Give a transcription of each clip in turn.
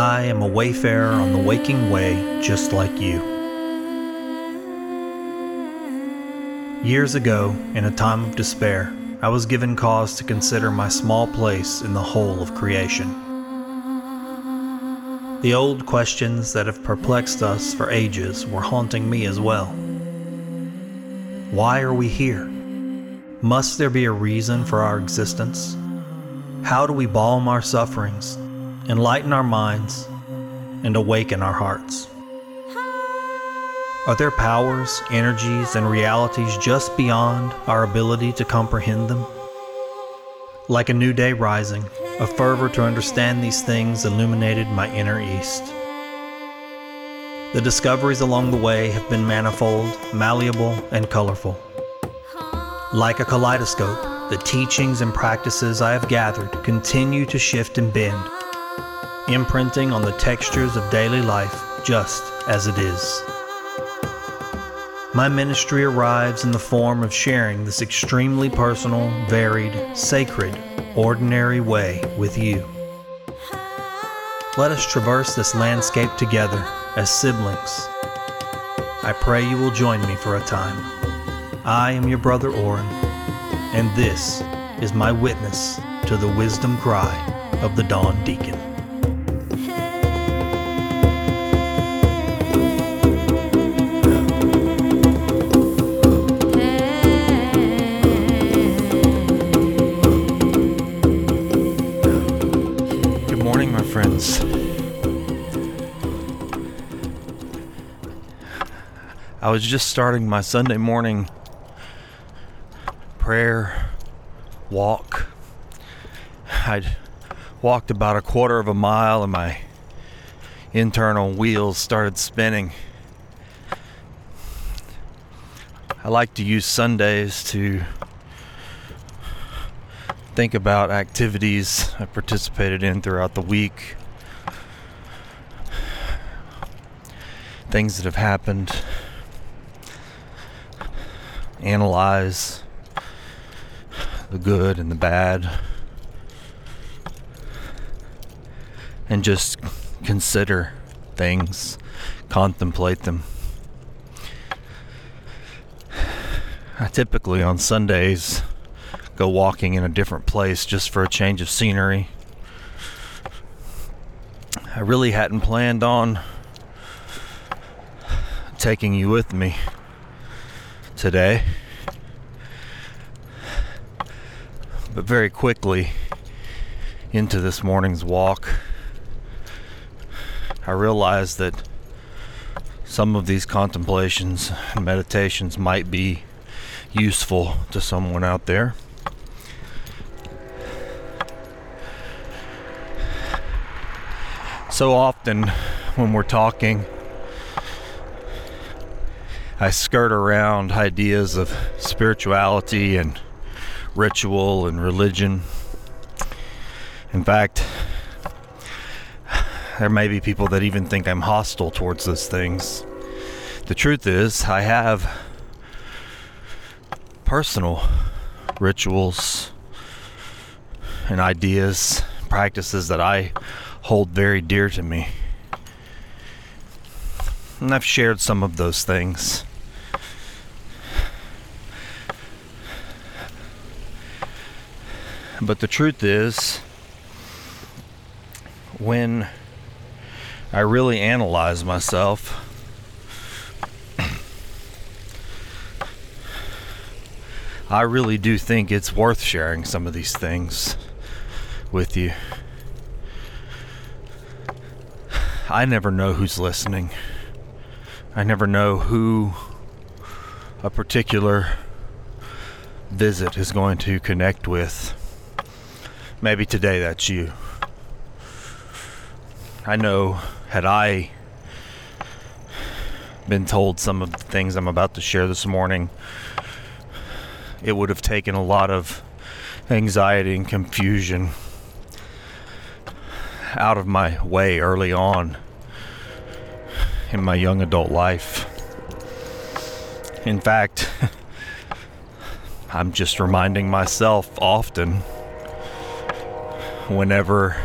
I am a wayfarer on the waking way, just like you. Years ago, in a time of despair, I was given cause to consider my small place in the whole of creation. The old questions that have perplexed us for ages were haunting me as well. Why are we here? Must there be a reason for our existence? How do we balm our sufferings, enlighten our minds, and awaken our hearts? Are there powers, energies, and realities just beyond our ability to comprehend them? Like a new day rising, a fervor to understand these things illuminated my inner east. The discoveries along the way have been manifold, malleable, and colorful. Like a kaleidoscope, the teachings and practices I have gathered continue to shift and bend, imprinting on the textures of daily life just as it is. My ministry arrives in the form of sharing this extremely personal, varied, sacred, ordinary way with you. Let us traverse this landscape together as siblings. I pray you will join me for a time. I am your brother Oran, and this is my witness to the wisdom cry of the Dawn Deacon. I was just starting my Sunday morning prayer walk. I'd walked about a quarter of a mile and my internal wheels started spinning. I like to use Sundays to think about activities I participated in throughout the week, things that have happened, analyze the good and the bad, and just consider things, contemplate them. I typically on Sundays go walking in a different place just for a change of scenery. I really hadn't planned on taking you with me today. But very quickly into this morning's walk, I realized that some of these contemplations and meditations might be useful to someone out there. So often when we're talking, I skirt around ideas of spirituality and ritual and religion. In fact, there may be people that even think I'm hostile towards those things. The truth is, I have personal rituals and ideas, practices that I hold very dear to me. And I've shared some of those things. But the truth is, when I really analyze myself, I really do think it's worth sharing some of these things with you. I never know who's listening. I never know who a particular visit is going to connect with. Maybe today that's you. I know, had I been told some of the things I'm about to share this morning, it would have taken a lot of anxiety and confusion out of my way early on in my young adult life. In fact, I'm just reminding myself often whenever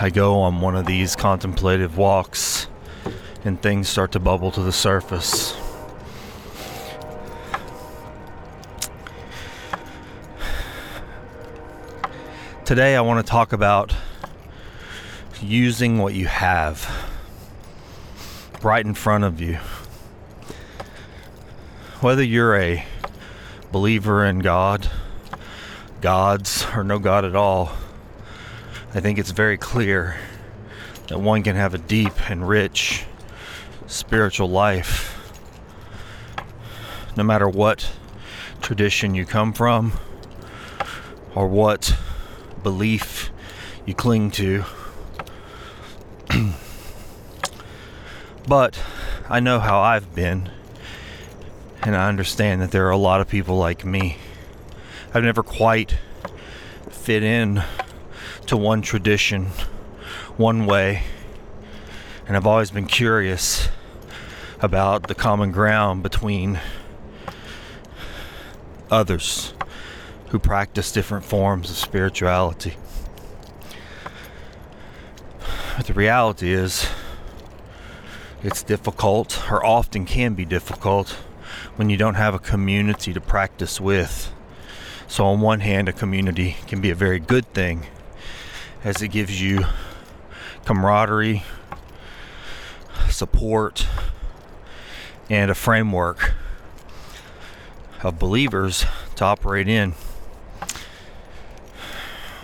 I go on one of these contemplative walks and things start to bubble to the surface. Today, I want to talk about using what you have right in front of you. Whether you're a believer in God, gods, or no God at all, I think it's very clear that one can have a deep and rich spiritual life no matter what tradition you come from or what belief you cling to. but I know how I've been, and I understand that there are a lot of people like me. I've never quite fit in to one tradition, one way, and I've always been curious about the common ground between others who practice different forms of spirituality. But the reality is, it's difficult, or often can be difficult, when you don't have a community to practice with. So, on one hand, a community can be a very good thing as it gives you camaraderie, support, and a framework of believers to operate in.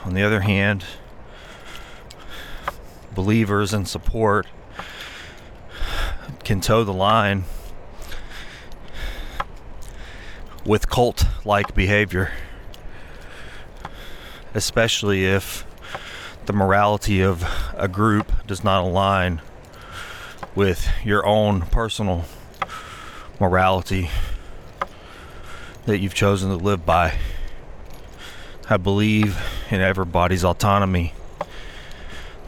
On the other hand, believers and support can toe the line with cult like behavior, especially if the morality of a group does not align with your own personal morality that you've chosen to live by. I believe in everybody's autonomy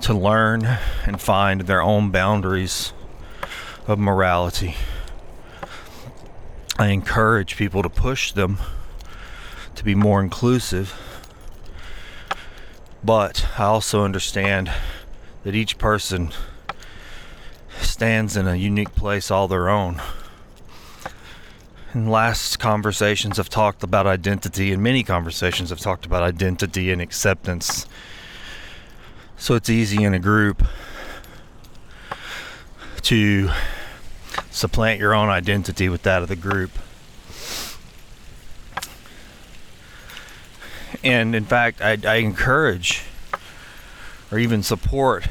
to learn and find their own boundaries of morality. I encourage people to push them to be more inclusive but I also understand that each person stands in a unique place all their own. In last conversations, I've talked about identity, and many conversations, I've talked about identity and acceptance. So it's easy in a group to supplant your own identity with that of the group. And in fact, I, I encourage or even support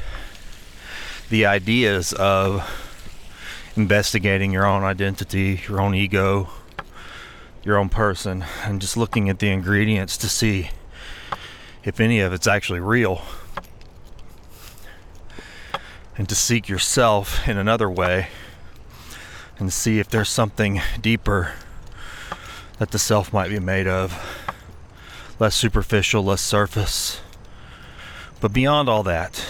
the ideas of investigating your own identity, your own ego, your own person, and just looking at the ingredients to see if any of it's actually real. And to seek yourself in another way and see if there's something deeper that the self might be made of less superficial, less surface. But beyond all that,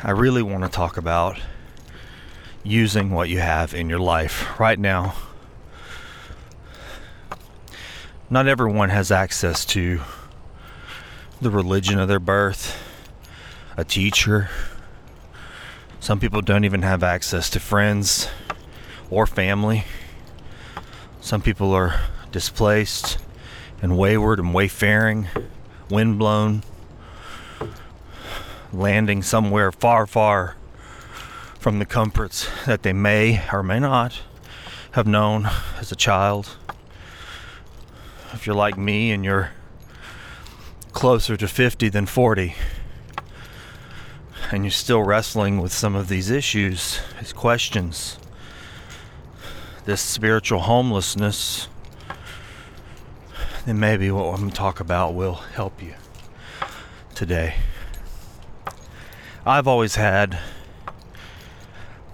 I really want to talk about using what you have in your life right now. Not everyone has access to the religion of their birth, a teacher. Some people don't even have access to friends or family. Some people are displaced and wayward and wayfaring, windblown, landing somewhere far, far from the comforts that they may or may not have known as a child. If you're like me and you're closer to 50 than 40, and you're still wrestling with some of these issues, these questions, this spiritual homelessness, then maybe what I'm going to talk about will help you today. I've always had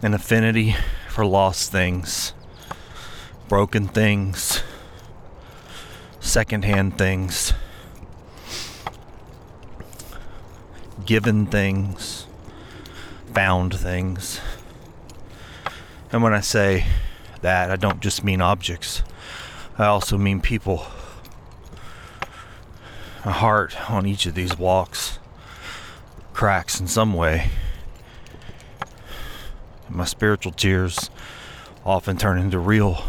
an affinity for lost things, broken things, secondhand things, given things, found things. And when I say that. I don't just mean objects, I also mean people. My heart on each of these walks cracks in some way. My spiritual tears often turn into real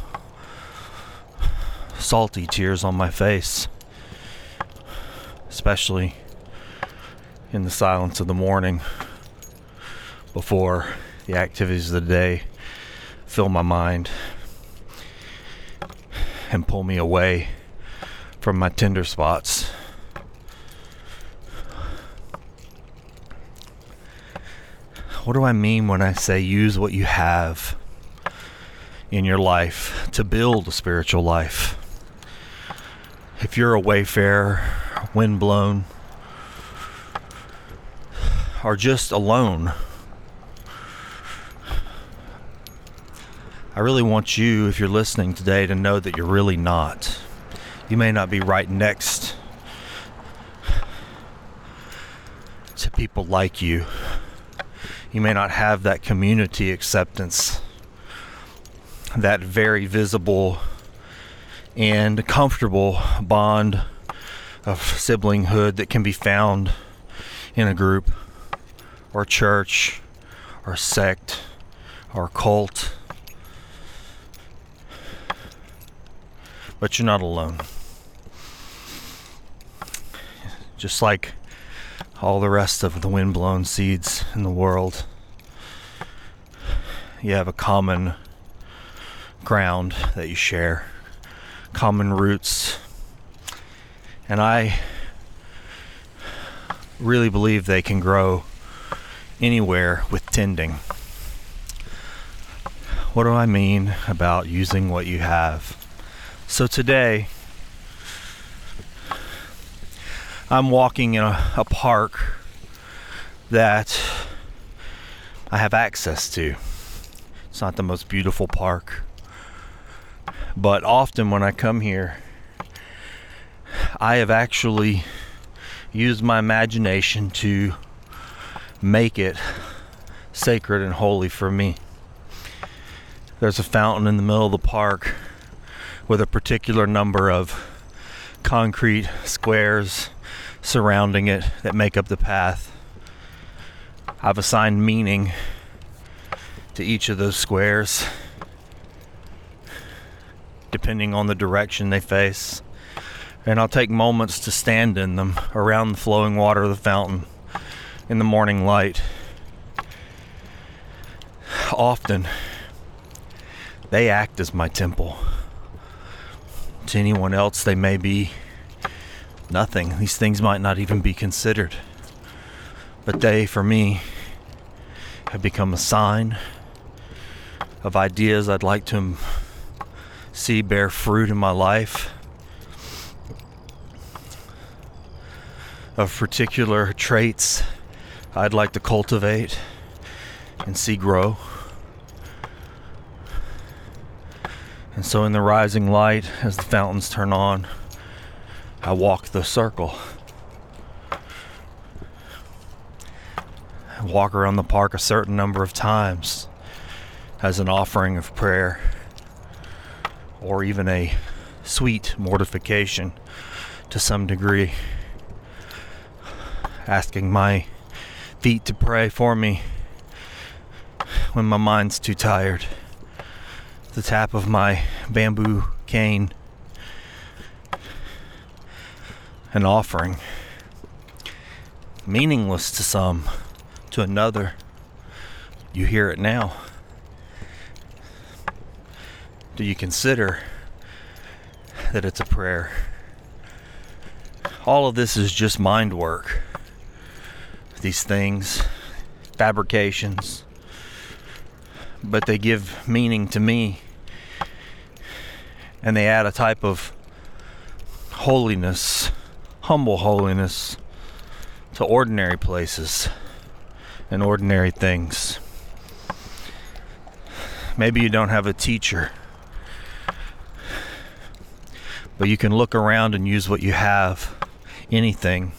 salty tears on my face, especially in the silence of the morning before the activities of the day fill my mind and pull me away from my tender spots. What do I mean when I say use what you have in your life to build a spiritual life? If you're a wayfarer, windblown, or just alone, I really want you, if you're listening today, to know that you're really not. You may not be right next to people like you you may not have that community acceptance, that very visible and comfortable bond of siblinghood that can be found in a group or church or sect or cult. But you're not alone. Just like all the rest of the windblown seeds in the world. You have a common ground that you share, common roots. And I really believe they can grow anywhere with tending. What do I mean about using what you have? So today, I'm walking in a, a park that I have access to. It's not the most beautiful park, but often when I come here, I have actually used my imagination to make it sacred and holy for me. There's a fountain in the middle of the park with a particular number of concrete squares surrounding it that make up the path. I've assigned meaning to each of those squares depending on the direction they face. And I'll take moments to stand in them around the flowing water of the fountain in the morning light. Often, they act as my temple. To anyone else, they may be nothing. These things might not even be considered. But they, for me, have become a sign of ideas I'd like to see bear fruit in my life, of particular traits I'd like to cultivate and see grow. And so, in the rising light, as the fountains turn on, I walk the circle. I walk around the park a certain number of times as an offering of prayer or even a sweet mortification to some degree. Asking my feet to pray for me when my mind's too tired. The tap of my bamboo cane an offering. Meaningless to some, to another, you hear it now. Do you consider that it's a prayer? All of this is just mind work. These things, fabrications, but they give meaning to me and they add a type of holiness humble holiness to ordinary places and ordinary things. Maybe you don't have a teacher, but you can look around and use what you have anything.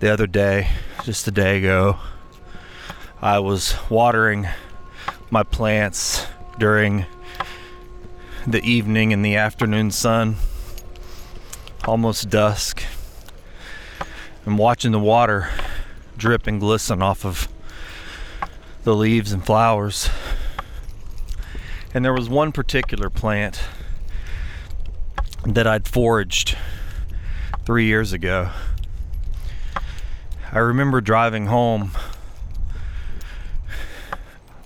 The other day, just a day ago, I was watering my plants during the evening and the afternoon sun almost dusk, and watching the water drip and glisten off of the leaves and flowers. And there was one particular plant that I'd foraged three years ago. I remember driving home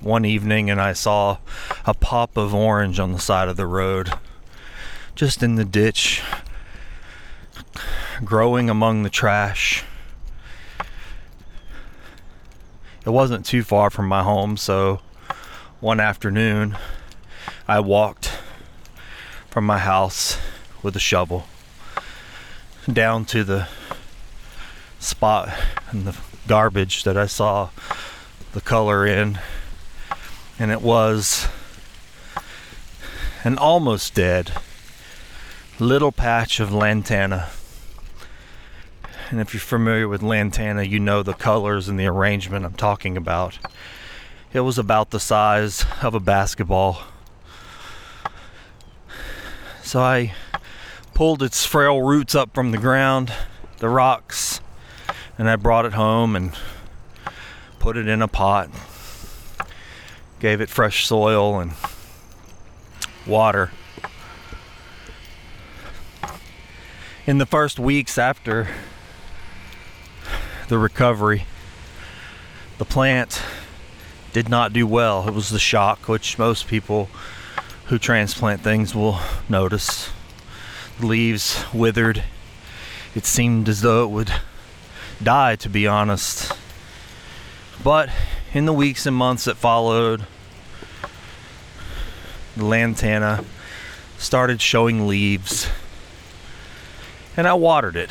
one evening and I saw a pop of orange on the side of the road, just in the ditch, growing among the trash. It wasn't too far from my home, so one afternoon I walked from my house with a shovel down to the spot in the garbage that I saw the color in, and it was an almost dead little patch of lantana. And if you're familiar with lantana, you know the colors and the arrangement I'm talking about. It was about the size of a basketball. So I pulled its frail roots up from the ground, the rocks, and I brought it home and put it in a pot. Gave it fresh soil and water. In the first weeks after the recovery, the plant did not do well. It was the shock, which most people who transplant things will notice. The leaves withered. It seemed as though it would die, to be honest. But in the weeks and months that followed, the lantana started showing leaves. And I watered it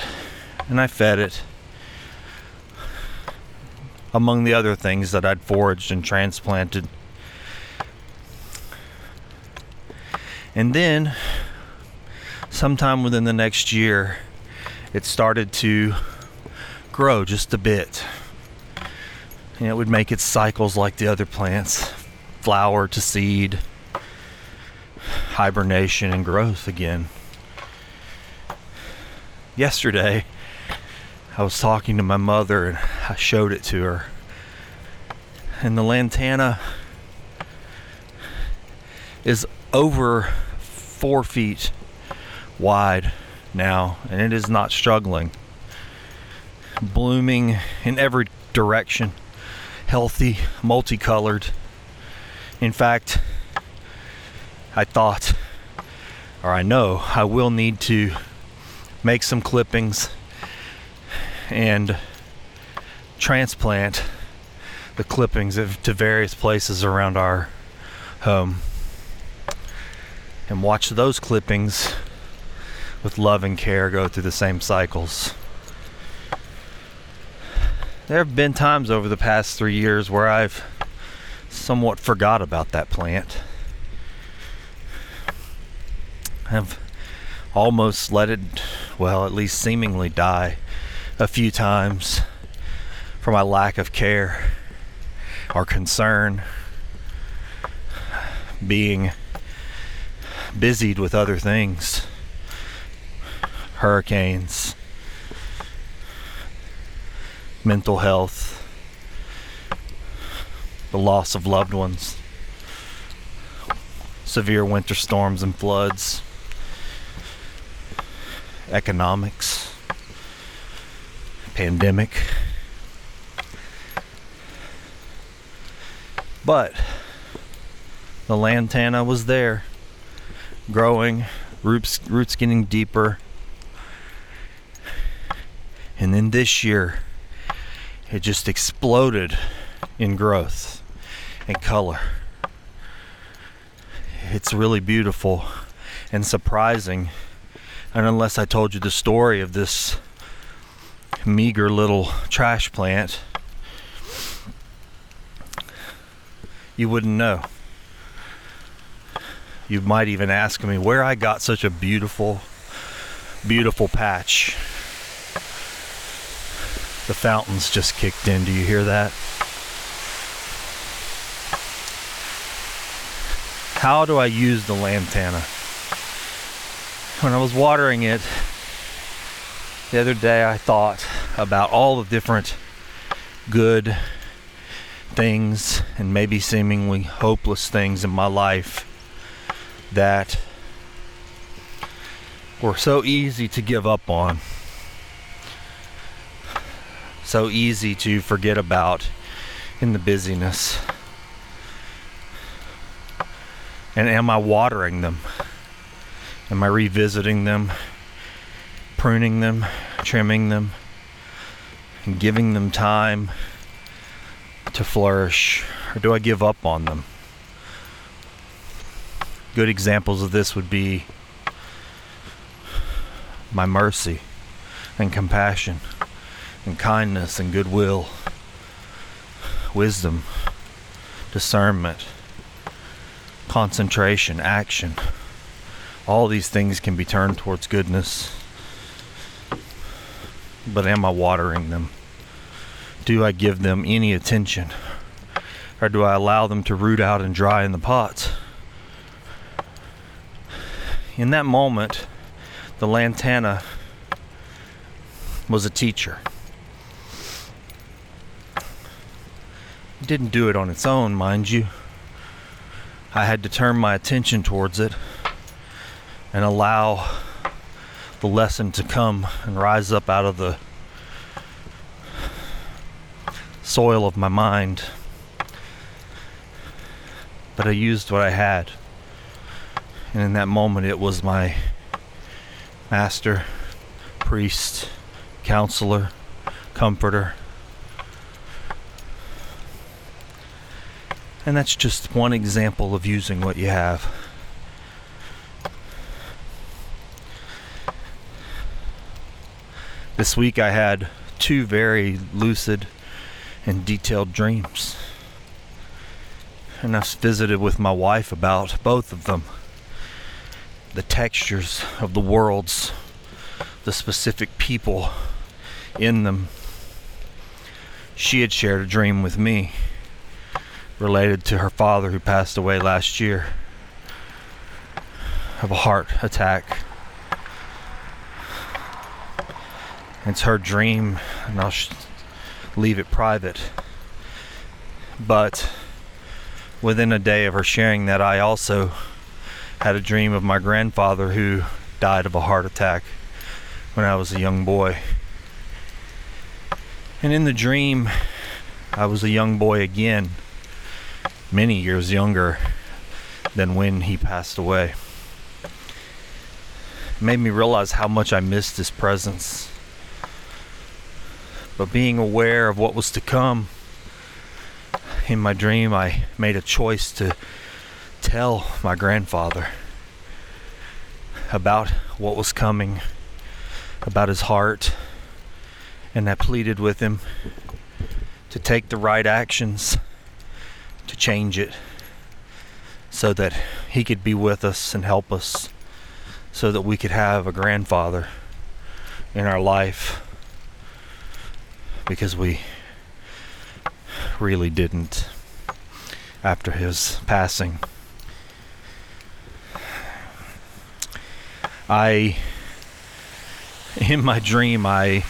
and I fed it. Among the other things that I'd foraged and transplanted. And then, sometime within the next year, it started to grow just a bit. And it would make its cycles like the other plants flower to seed, hibernation, and growth again. Yesterday, I was talking to my mother and I showed it to her. And the lantana is over four feet wide now, and it is not struggling blooming in every direction, healthy, multicolored. In fact, I thought, or I know, I will need to make some clippings and transplant the clippings to various places around our home and watch those clippings with love and care go through the same cycles. There have been times over the past three years where I've somewhat forgot about that plant. I've almost let it, well, at least seemingly die a few times for my lack of care or concern, being busied with other things, hurricanes, mental health, the loss of loved ones, severe winter storms and floods, economics, pandemic. But the lantana was there, growing, roots roots getting deeper. And then this year, it just exploded in growth and color. It's really beautiful and surprising. And unless I told you the story of this meager little trash plant, you wouldn't know. You might even ask me where I got such a beautiful, beautiful patch the fountains just kicked in. Do you hear that? How do I use the lantana? When I was watering it, the other day I thought about all the different good things and maybe seemingly hopeless things in my life that were so easy to give up on, so easy to forget about in the busyness. And am I watering them? Am I revisiting them, pruning them, trimming them, and giving them time to flourish? Or do I give up on them? Good examples of this would be my mercy and compassion and kindness and goodwill, wisdom, discernment, concentration, action. All these things can be turned towards goodness. But am I watering them? Do I give them any attention? Or do I allow them to root out and dry in the pots? In that moment, the lantana was a teacher. It didn't do it on its own, mind you. I had to turn my attention towards it and allow the lesson to come and rise up out of the soil of my mind. But I used what I had. And in that moment, it was my master, priest, counselor, comforter. And that's just one example of using what you have. This week I had two very lucid and detailed dreams. And I've visited with my wife about both of them the textures of the worlds, the specific people in them. She had shared a dream with me related to her father who passed away last year of a heart attack. It's her dream, and I'll sh- leave it private. But within a day of her sharing that, I also had a dream of my grandfather who died of a heart attack when I was a young boy. And in the dream, I was a young boy again, many years younger than when he passed away. It made me realize how much I missed his presence. But being aware of what was to come, in my dream, I made a choice to tell my grandfather about what was coming, about his heart, and I pleaded with him to take the right actions to change it so that he could be with us and help us so that we could have a grandfather in our life because we really didn't after his passing. I, in my dream, I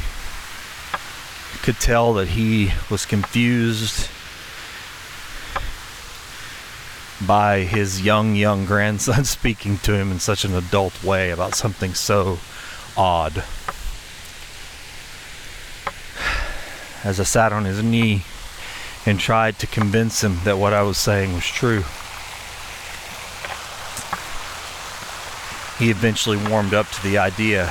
could tell that he was confused by his young, young grandson speaking to him in such an adult way about something so odd. As I sat on his knee and tried to convince him that what I was saying was true. he eventually warmed up to the idea.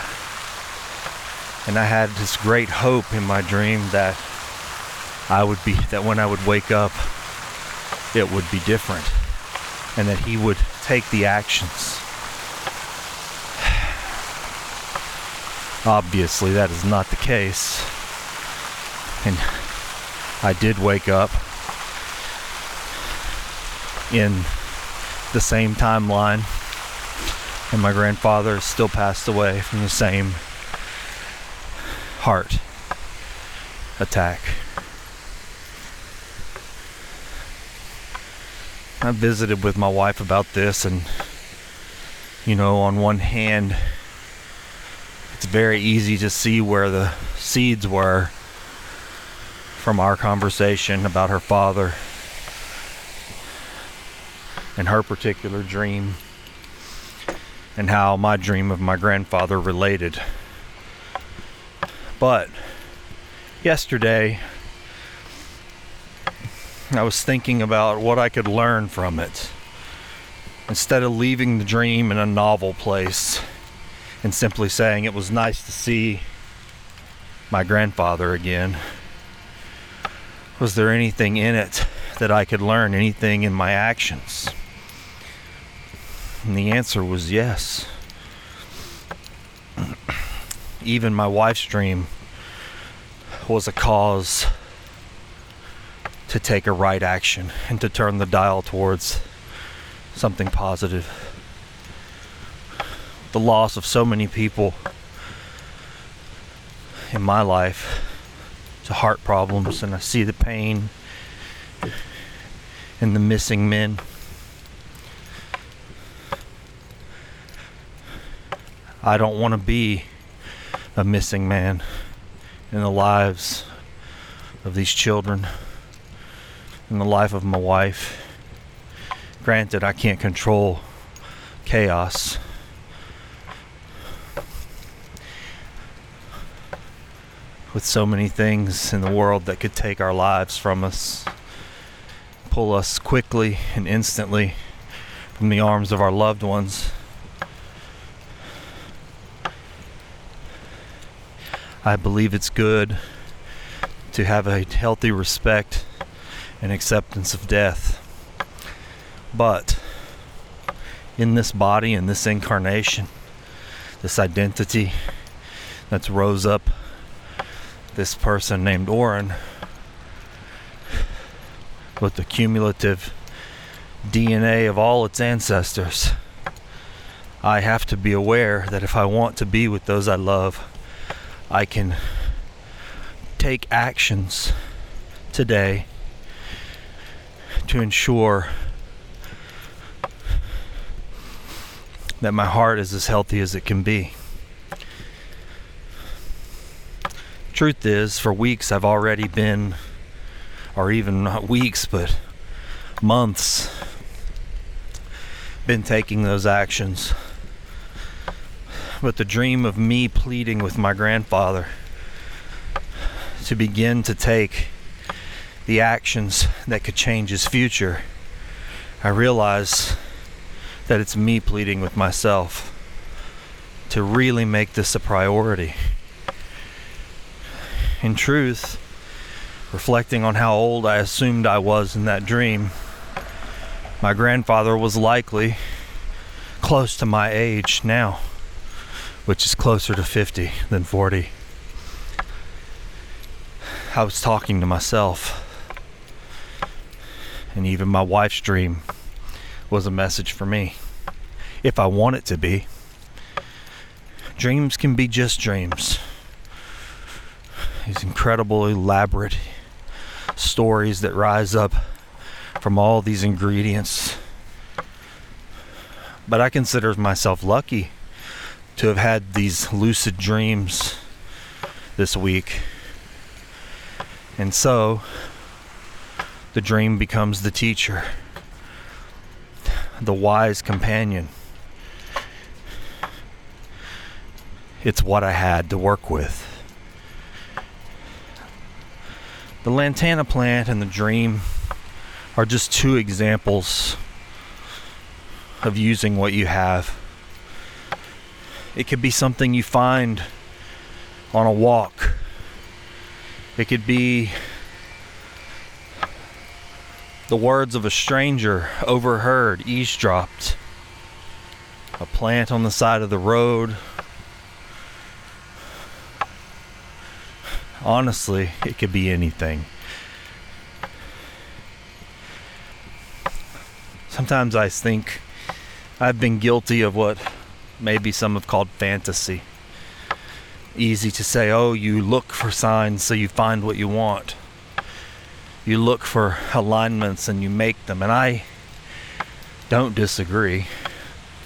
And I had this great hope in my dream that I would be, that when I would wake up, it would be different. And that he would take the actions. Obviously, that is not the case. And I did wake up in the same timeline and my grandfather still passed away from the same heart attack. I visited with my wife about this, and you know, on one hand, it's very easy to see where the seeds were from our conversation about her father and her particular dream and how my dream of my grandfather related. But yesterday, I was thinking about what I could learn from it. Instead of leaving the dream in a novel place and simply saying it was nice to see my grandfather again, was there anything in it that I could learn, anything in my actions? And the answer was yes. Even my wife's dream was a cause to take a right action and to turn the dial towards something positive. The loss of so many people in my life to heart problems, and I see the pain and the missing men. I don't want to be a missing man in the lives of these children, in the life of my wife. Granted, I can't control chaos. With so many things in the world that could take our lives from us, pull us quickly and instantly from the arms of our loved ones. I believe it's good to have a healthy respect and acceptance of death. But in this body, in this incarnation, this identity that's rose up, this person named Oran, with the cumulative DNA of all its ancestors, I have to be aware that if I want to be with those I love, I can take actions today to ensure that my heart is as healthy as it can be. Truth is, for weeks I've already been, or even not weeks, but months, been taking those actions but the dream of me pleading with my grandfather to begin to take the actions that could change his future, I realize that it's me pleading with myself to really make this a priority. In truth, reflecting on how old I assumed I was in that dream, my grandfather was likely close to my age now which is closer to 50 than 40. I was talking to myself. And even my wife's dream was a message for me. If I want it to be. Dreams can be just dreams. These incredible, elaborate stories that rise up from all these ingredients. But I consider myself lucky to have had these lucid dreams this week. And so the dream becomes the teacher, the wise companion. It's what I had to work with. The lantana plant and the dream are just two examples of using what you have it could be something you find on a walk. It could be the words of a stranger overheard, eavesdropped. A plant on the side of the road. Honestly, it could be anything. Sometimes I think I've been guilty of what maybe some have called fantasy. Easy to say, oh, you look for signs so you find what you want. You look for alignments and you make them. And I don't disagree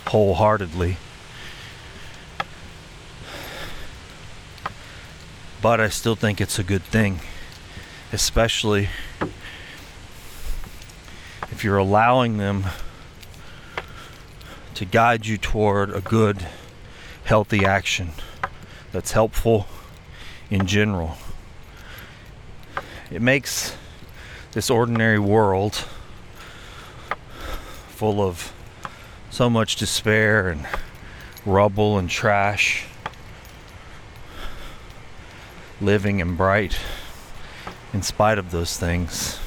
wholeheartedly. But I still think it's a good thing, especially if you're allowing them to guide you toward a good, healthy action that's helpful in general. It makes this ordinary world full of so much despair and rubble and trash living and bright in spite of those things.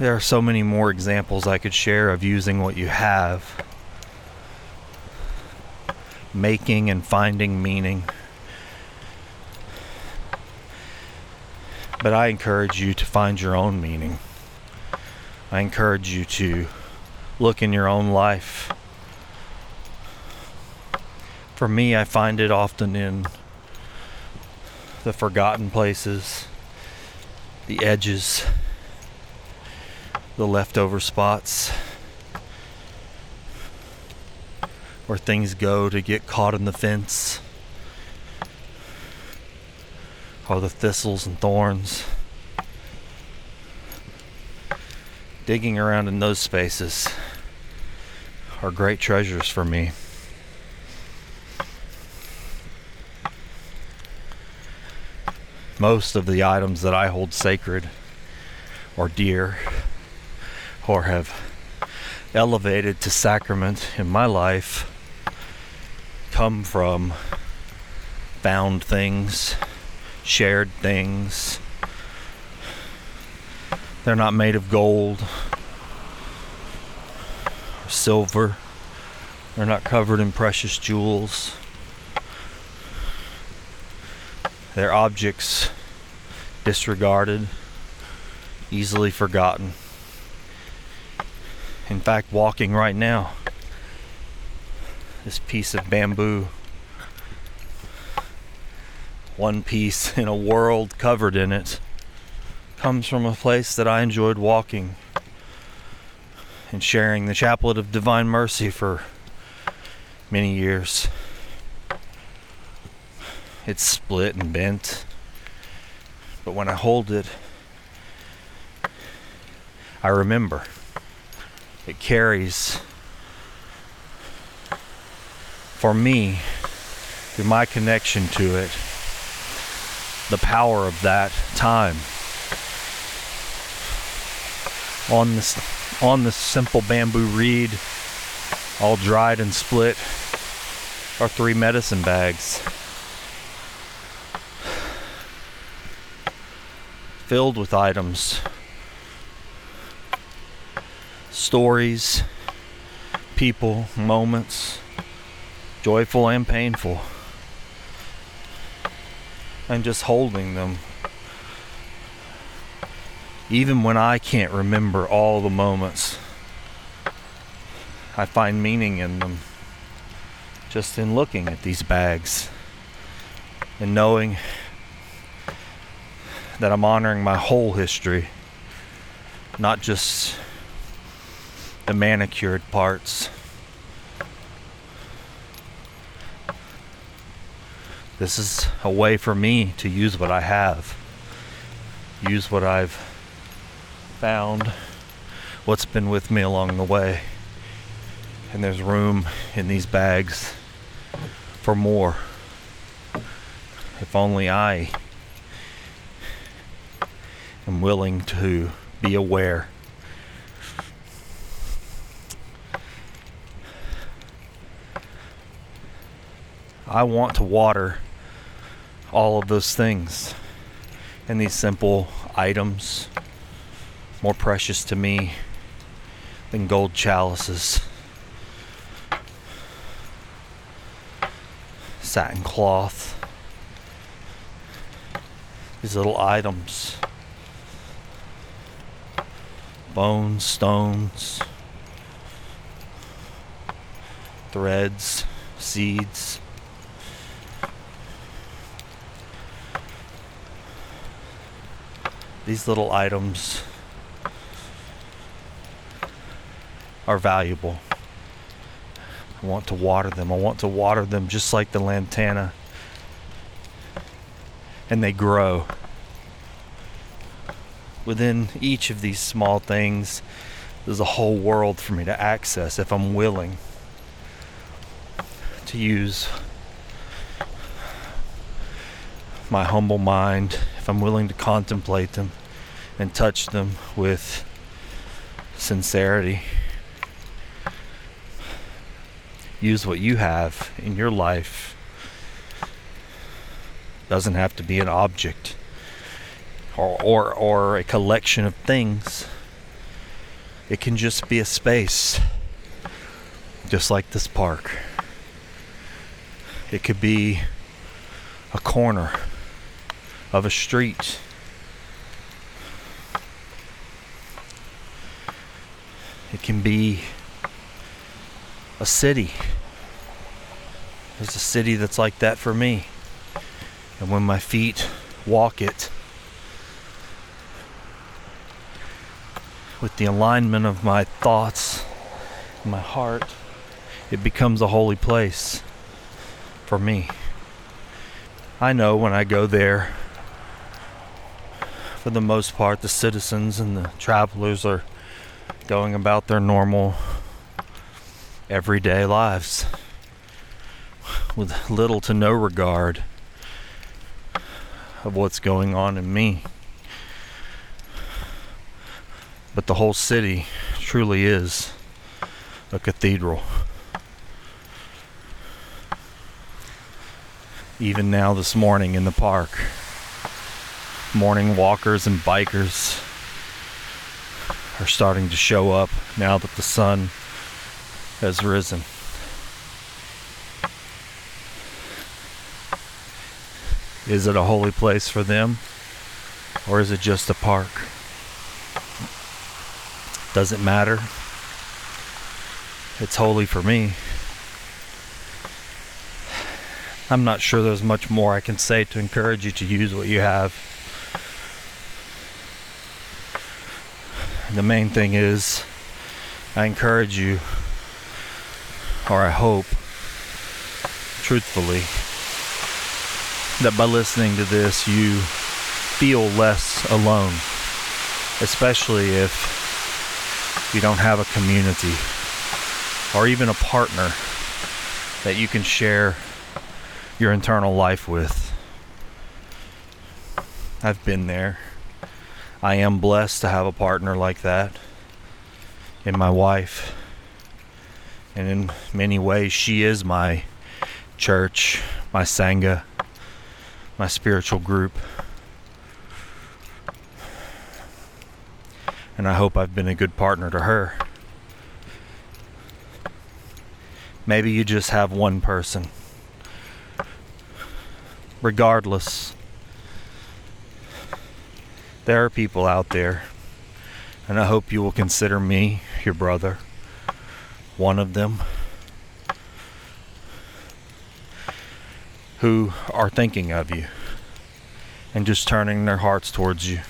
There are so many more examples I could share of using what you have, making and finding meaning. But I encourage you to find your own meaning. I encourage you to look in your own life. For me, I find it often in the forgotten places, the edges the leftover spots where things go to get caught in the fence or the thistles and thorns. Digging around in those spaces are great treasures for me. Most of the items that I hold sacred or dear or have elevated to sacrament in my life come from found things, shared things. They're not made of gold or silver. They're not covered in precious jewels. They're objects disregarded, easily forgotten in fact, walking right now. This piece of bamboo, one piece in a world covered in it, comes from a place that I enjoyed walking and sharing the Chaplet of Divine Mercy for many years. It's split and bent, but when I hold it, I remember it carries for me through my connection to it the power of that time on this on this simple bamboo reed all dried and split are three medicine bags. Filled with items. Stories, people, moments, joyful and painful, and just holding them. Even when I can't remember all the moments, I find meaning in them just in looking at these bags and knowing that I'm honoring my whole history, not just the manicured parts. This is a way for me to use what I have, use what I've found, what's been with me along the way. And there's room in these bags for more. If only I am willing to be aware. I want to water all of those things and these simple items more precious to me than gold chalices. Satin cloth. These little items. Bones, stones, threads, seeds. these little items are valuable. I want to water them. I want to water them just like the lantana. And they grow. Within each of these small things, there's a whole world for me to access if I'm willing to use my humble mind, if I'm willing to contemplate them and touch them with sincerity. Use what you have in your life. Doesn't have to be an object or, or, or a collection of things. It can just be a space, just like this park. It could be a corner of a street. It can be a city. There's a city that's like that for me. And when my feet walk it, with the alignment of my thoughts, my heart, it becomes a holy place for me. I know when I go there, for the most part, the citizens and the travelers are going about their normal, everyday lives with little to no regard of what's going on in me. But the whole city truly is a cathedral. Even now, this morning in the park, morning walkers and bikers are starting to show up now that the sun has risen. Is it a holy place for them? Or is it just a park? Doesn't matter. It's holy for me. I'm not sure there's much more I can say to encourage you to use what you have. The main thing is, I encourage you, or I hope, truthfully, that by listening to this, you feel less alone, especially if you don't have a community or even a partner that you can share your internal life with. I've been there. I am blessed to have a partner like that in my wife. And in many ways, she is my church, my Sangha, my spiritual group. And I hope I've been a good partner to her. Maybe you just have one person. Regardless, there are people out there, and I hope you will consider me, your brother, one of them, who are thinking of you and just turning their hearts towards you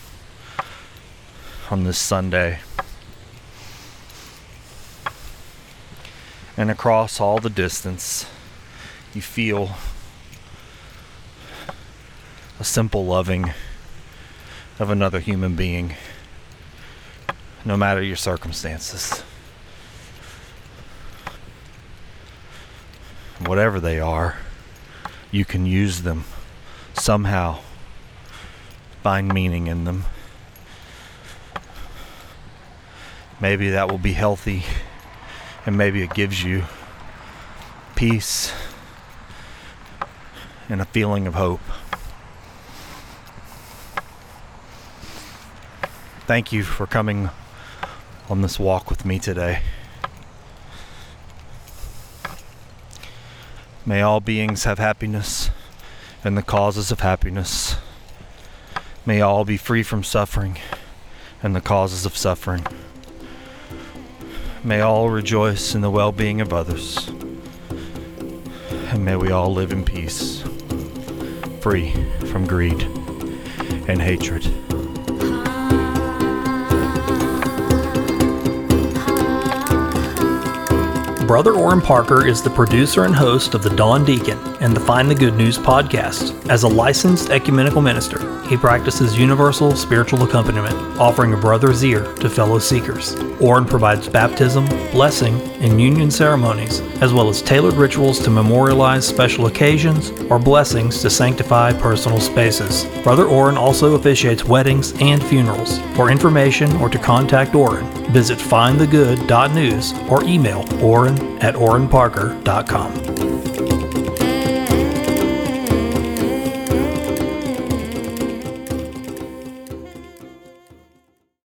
on this Sunday. And across all the distance, you feel a simple loving of another human being, no matter your circumstances. Whatever they are, you can use them somehow, find meaning in them. Maybe that will be healthy, and maybe it gives you peace and a feeling of hope. Thank you for coming on this walk with me today. May all beings have happiness and the causes of happiness. May all be free from suffering and the causes of suffering. May all rejoice in the well being of others. And may we all live in peace, free from greed and hatred. Brother Oran Parker is the producer and host of the Dawn Deacon and the Find the Good News podcast. As a licensed ecumenical minister, he practices universal spiritual accompaniment, offering a brother's ear to fellow seekers. Oran provides baptism, blessing, and union ceremonies, as well as tailored rituals to memorialize special occasions or blessings to sanctify personal spaces. Brother Oran also officiates weddings and funerals. For information or to contact Oran, visit findthegood.news or email oran at oranparker.com.